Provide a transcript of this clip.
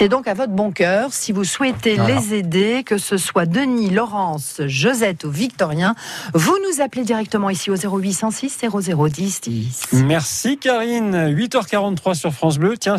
C'est donc à votre bon cœur. Si vous souhaitez les aider, que ce soit Denis, Laurence, Josette ou Victorien, vous nous appelez directement ici au 0806 0010 10. Merci Karine. 8h43 sur France Bleu. Tiens,